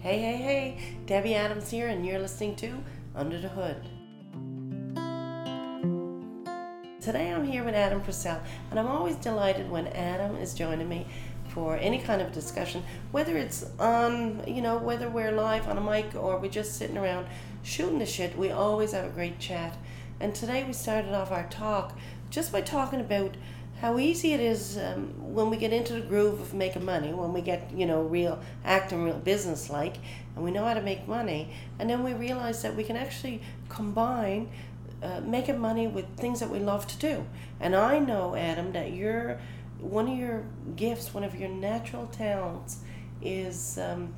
Hey, hey, hey, Debbie Adams here, and you're listening to Under the Hood. Today I'm here with Adam Purcell, and I'm always delighted when Adam is joining me for any kind of discussion, whether it's on, you know, whether we're live on a mic or we're just sitting around shooting the shit, we always have a great chat. And today we started off our talk just by talking about how easy it is um, when we get into the groove of making money, when we get, you know, real acting real business like, and we know how to make money, and then we realize that we can actually combine uh, making money with things that we love to do. And I know, Adam, that you're one of your gifts, one of your natural talents is um,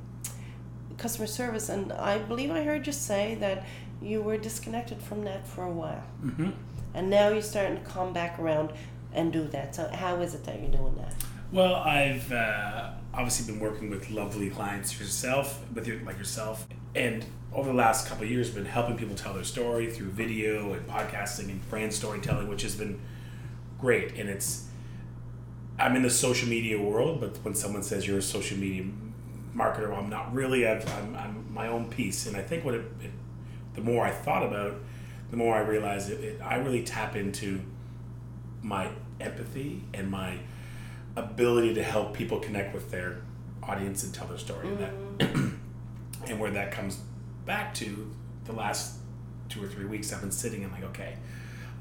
customer service. And I believe I heard you say that you were disconnected from that for a while. Mm-hmm. And now you're starting to come back around and do that. So, how is it that you're doing that? Well, I've uh, obviously been working with lovely clients yourself, with your, like yourself, and over the last couple of years, been helping people tell their story through video and podcasting and brand storytelling, which has been great. And it's I'm in the social media world, but when someone says you're a social media marketer, well, I'm not really. I'm, I'm my own piece, and I think what it, it, the more I thought about, the more I realized it, it I really tap into my empathy and my ability to help people connect with their audience and tell their story. And, that, mm-hmm. and where that comes back to the last two or three weeks, I've been sitting and like, okay,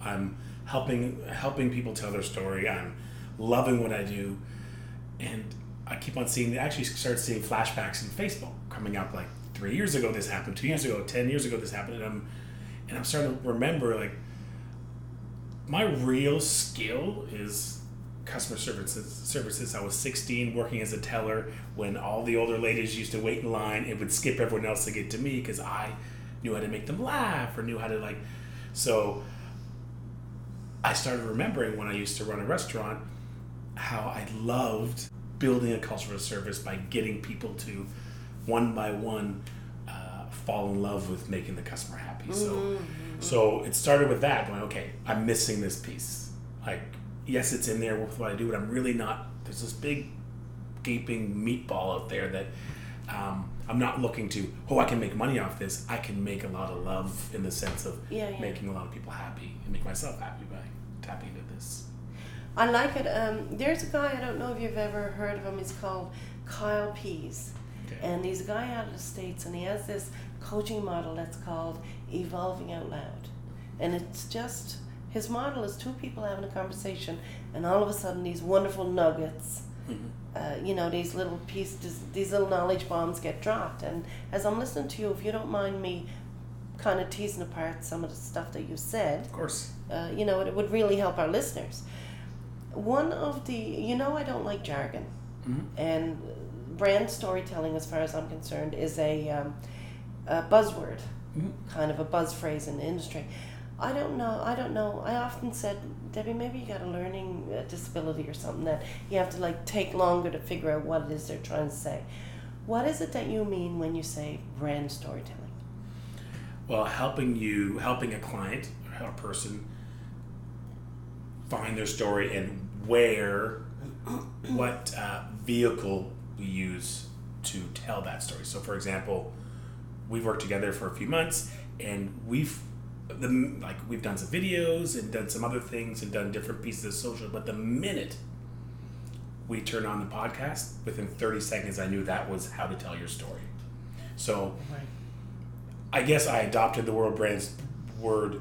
I'm helping helping people tell their story. I'm loving what I do, and I keep on seeing. I actually start seeing flashbacks in Facebook coming up like three years ago. This happened. Two years ago. Ten years ago. This happened. And I'm and I'm starting to remember like my real skill is customer services. Services. I was 16, working as a teller when all the older ladies used to wait in line and would skip everyone else to get to me because I knew how to make them laugh or knew how to like. So I started remembering when I used to run a restaurant how I loved building a culture of service by getting people to one by one fall in love with making the customer happy. So, Mm-hmm. so it started with that going, okay, I'm missing this piece. Like, yes, it's in there with what I do, but I'm really not. There's this big gaping meatball out there that um, I'm not looking to. Oh, I can make money off this. I can make a lot of love in the sense of Yeah, yeah. making a lot of people happy and make myself happy by tapping into this. I like it. Um, there's a guy, I don't know if you've ever heard of him, he's called Kyle Cease. Okay. And he's a guy out of the States, and he has this coaching model that's called Evolving Out Loud. And it's just, his model is two people having a conversation, and all of a sudden, these wonderful nuggets, uh, you know, these little pieces, these little knowledge bombs get dropped. And as I'm listening to you, if you don't mind me kind of teasing apart some of the stuff that you said, Of course. uh, you know, it would really help our listeners. One of the, you know, I don't like jargon, Mhm. and brand storytelling, as far as I'm concerned, is a, um, a buzzword, Mhm. kind of a buzz phrase in the industry. I don't know. I don't know. I often said, Debbie, maybe you got a learning uh, disability or something that you have to like take longer to figure out what it is they're trying to say. What is it that you mean when you say brand storytelling? Well, helping you, helping a client or a person find their story and where, what uh, vehicle we use to tell that story. So, for example, we've worked together for a few months and we've the like we've done some videos and done some other things and done different pieces of social but the minute we turned on the podcast within 30 seconds i knew that was how to tell your story so Right. I guess I adopted the word brand word,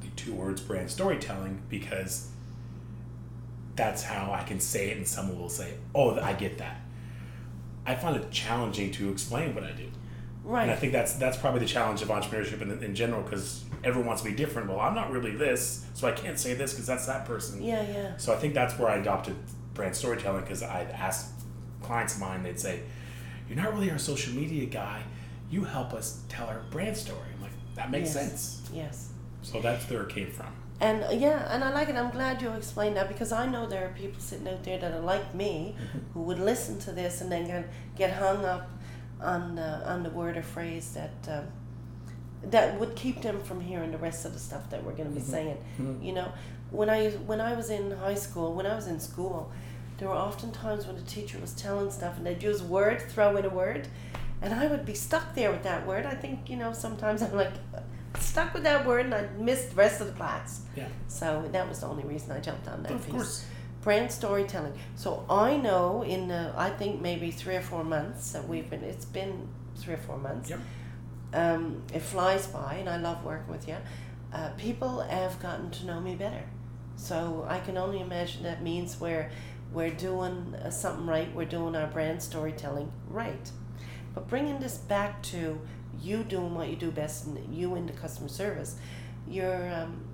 the two words brand storytelling because that's how I can say it, and someone will say, "Oh, I get that." I find it challenging to explain what I do, Right. and I think that's that's probably the challenge of entrepreneurship in, in general because everyone wants to be different. Well, I'm not really this, so I can't say this because that's that person. yeah, yeah. So I think that's where I adopted brand storytelling because I'd ask clients of mine, they'd say, "You're not really our social media guy. You help us tell our brand story." I'm like, "That makes Yes. sense." Yes. So that's where it came from. And yeah, and I like it. I'm glad you explained that because I know there are people sitting out there that are like me, who would listen to this and then get, get hung up on uh, on the word or phrase that um, that would keep them from hearing the rest of the stuff that we're going to be saying. You know, when I when I was in high school, when I was in school, there were often times when the teacher was telling stuff and they'd use word, throw in a word, And I would be stuck there with that word. I think, you know, sometimes I'm like stuck with that word and I missed the rest of the class. Yeah. So that was the only reason I jumped on that Of piece. course. Brand storytelling. So I know in the, I think maybe three or four months that we've been, it's been three or four months. Yep. Um, it flies by and I love working with you. Uh, people have gotten to know me better. So I can only imagine that means we're, we're doing uh, something right, we're doing our brand storytelling right. But bringing this back to you doing what you do best and you into customer service, you're, um,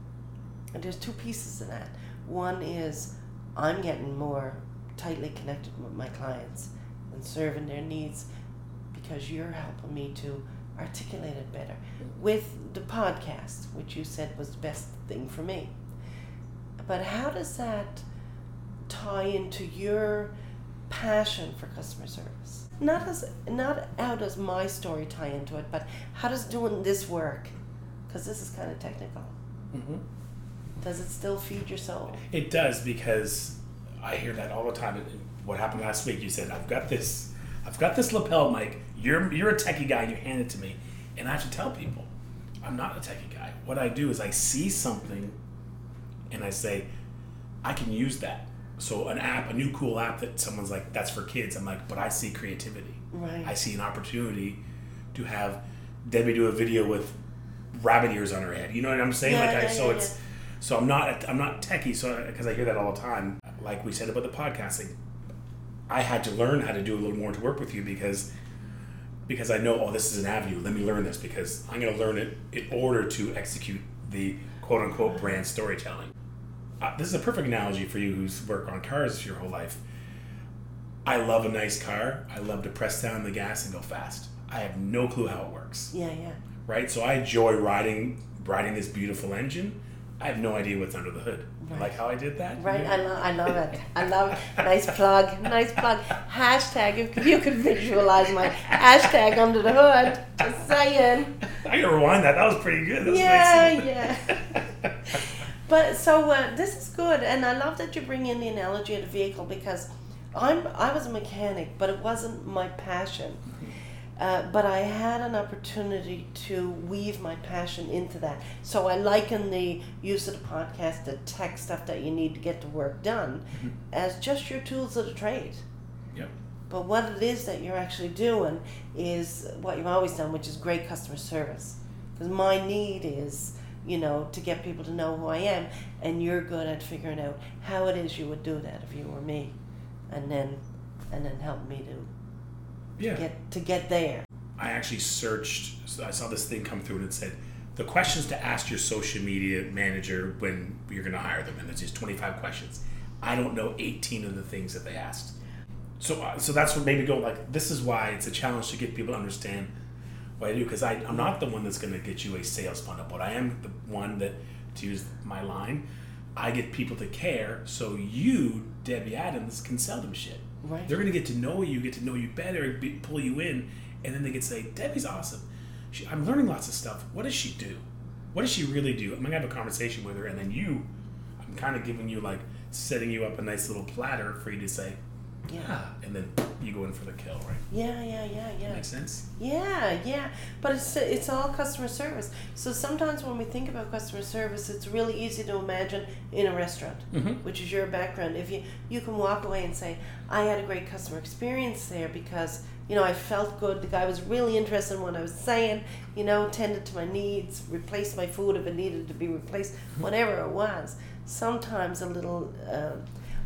there's two pieces of that. One is I'm getting more tightly connected with my clients and serving their needs because you're helping me to articulate it better with the podcast, which you said was the best thing for me. But how does that tie into your passion for customer service? Not as not how does my story tie into it, but how does doing this work? Because this is kind of technical. hmm Does it still feed your soul? It does because I hear that all the time. What happened last week? You said, "I've got this, I've got this lapel mic. You're you're a techie guy. and You hand it to me, and I have to tell people, I'm not a techie guy. What I do is I see something, and I say, I can use that. So an app, a new cool app that someone's like, that's for kids. I'm like, but I see creativity. Right. I see an opportunity to have Debbie do a video with rabbit ears on her head. You know what I'm saying? Yeah, like, I, yeah, so yeah, it's so I'm not I'm not techie. So because I hear that all the time. Like we said about the podcasting, I had to learn how to do a little more to work with you because because I know oh this is an avenue. Let me learn this because I'm going to learn it in order to execute the quote unquote brand storytelling. Uh, this is a perfect analogy for you who's worked on cars your whole life. I love a nice car. I love to press down the gas and go fast. I have no clue how it works, Yeah, yeah. right? So I enjoy riding riding this beautiful engine. I have no idea what's under the hood. Right. Like how I did that? Right, Yeah. I love, I love it. I love nice plug, nice plug. Hashtag if you could visualize my hashtag under the hood. Just saying. I gotta rewind that. That was pretty good. That was Yeah, nice. yeah. But so uh, this is good, and I love that you bring in the analogy of the vehicle because I'm I was a mechanic, but it wasn't my passion. Uh, but I had an opportunity to weave my passion into that. So I liken the use of the podcast, the tech stuff that you need to get the work done, as just your tools of the trade. Yep. But what it is that you're actually doing is what you've always done, which is great customer service. Because my need is, you know, to get people to know who I am, and you're good at figuring out how it is you would do that if you were me, and then, and then help me to Yeah. get to get there. I actually searched. I saw this thing come through and it said the questions to ask your social media manager when you're going to hire them, and there's just 25 questions. I don't know 18 of the things that they asked. So, uh, so that's what made me go like, this is why it's a challenge to get people to understand what I do because I'm not the one that's going to get you a sales funnel, but I am the one that, to use my line, I get people to care so you, Debbie Adams, can sell them shit. Right. They're going to get to know you, get to know you better, be, pull you in, and then they can say, Debbie's awesome. She, I'm learning lots of stuff. What does she do? What does she really do? I'm going to have a conversation with her, and then you, I'm kind of giving you like, setting you up a nice little platter for you to say, Yeah. ah, and then you go in for the kill, right? Yeah, yeah, yeah, yeah. Makes sense? Yeah, yeah, but it's it's all customer service. So sometimes when we think about customer service, it's really easy to imagine in a restaurant, Mhm. which is your background. If you you can walk away and say, "I had a great customer experience there because you know I felt good. The guy was really interested in what I was saying. You know, tended to my needs, replaced my food if it needed to be replaced, whatever it was." Sometimes a little uh,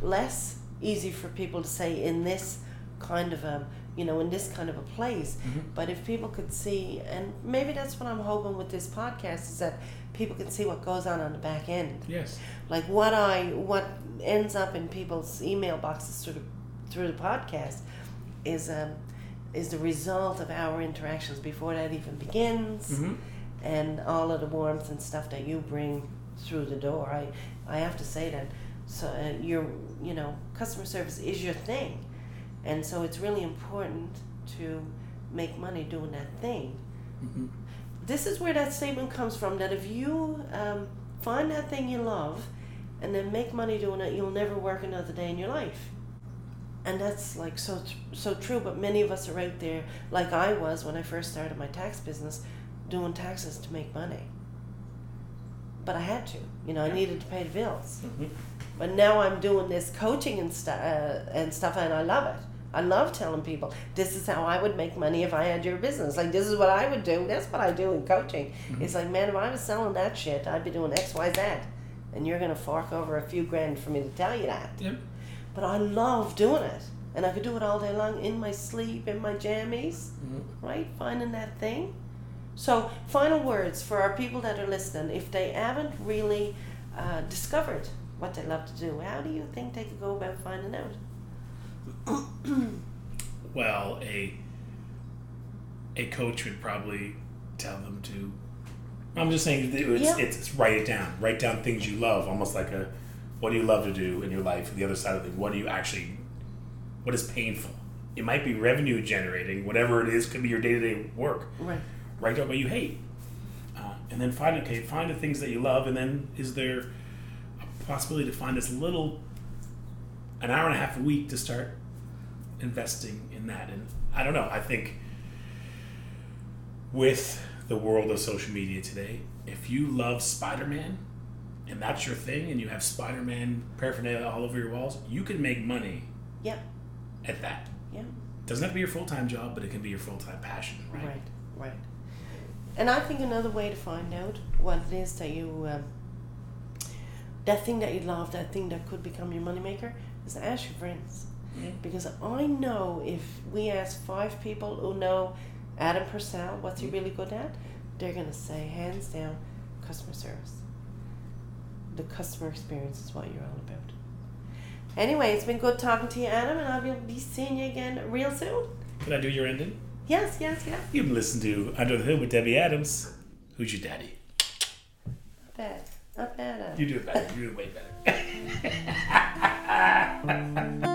less easy for people to say in this kind of a you know in this kind of a place but if people could see and maybe that's what i'm hoping with this podcast is that people can see what goes on on the back end Yes. like what i what ends up in people's email boxes through the through the podcast is um is the result of our interactions before that even begins Mm-hmm. and all of the warmth and stuff that you bring through the door. I, I have to say that. So uh, your, you know, customer service is your thing, and so it's really important to make money doing that thing. Mm-hmm. This is where that statement comes from. That if you um, find that thing you love, and then make money doing it, you'll never work another day in your life. and that's like so so true. But many of us are out there, like I was when I first started my tax business, doing taxes to make money. But I had to, you know, I needed to pay the bills. Mhm. But now I'm doing this coaching and stuff uh, and stuff, and I love it. I love telling people this is how I would make money if I had your business. Like this is what I would do. That's what I do in coaching. It's like, man, if I was selling that shit, I'd be doing X, Y, Z, and you're gonna fork over a few grand for me to tell you that. Yep. But I love doing it, and I could do it all day long in my sleep, in my jammies, Mhm. right? Finding that thing. So, final words for our people that are listening. If they haven't really uh, discovered what they love to do, how do you think they could go about finding out? Well, a a coach would probably tell them to. I'm just saying it's, Yeah. it's, it's write it down. Write down things you love, almost like a what do you love to do in your life. The other side of it, what do you actually, what is painful? It might be revenue generating, whatever it is. Could be your day to day work. Right. Write down what you hate, uh, and then find okay, find the things that you love, and then is there possibility to find this little an hour and a half a week to start investing in that? And I don't know. I think with the world of social media today, if you love Spider Man and that's your thing, and you have Spider Man paraphernalia all over your walls, you can make money Yeah. at that. Yeah. Doesn't have to be your full time job, but it can be your full time passion, right? Right. Right. And I think another way to find out what it is that you, um, that thing that you love, that thing that could become your moneymaker, is ask your friends. Yeah. Because I know if we ask five people who know Adam Purcell, what's he mm-hmm. really good at, they're going to say, hands down, customer service. The customer experience is what you're all about. Anyway, it's been good talking to you, Adam, and I'll be seeing you again real soon. Can I do your ending? Yes, yes, yes. You've been listening to Under the Hood with Debbie Adams. Who's your daddy? You do it better. You do it way better.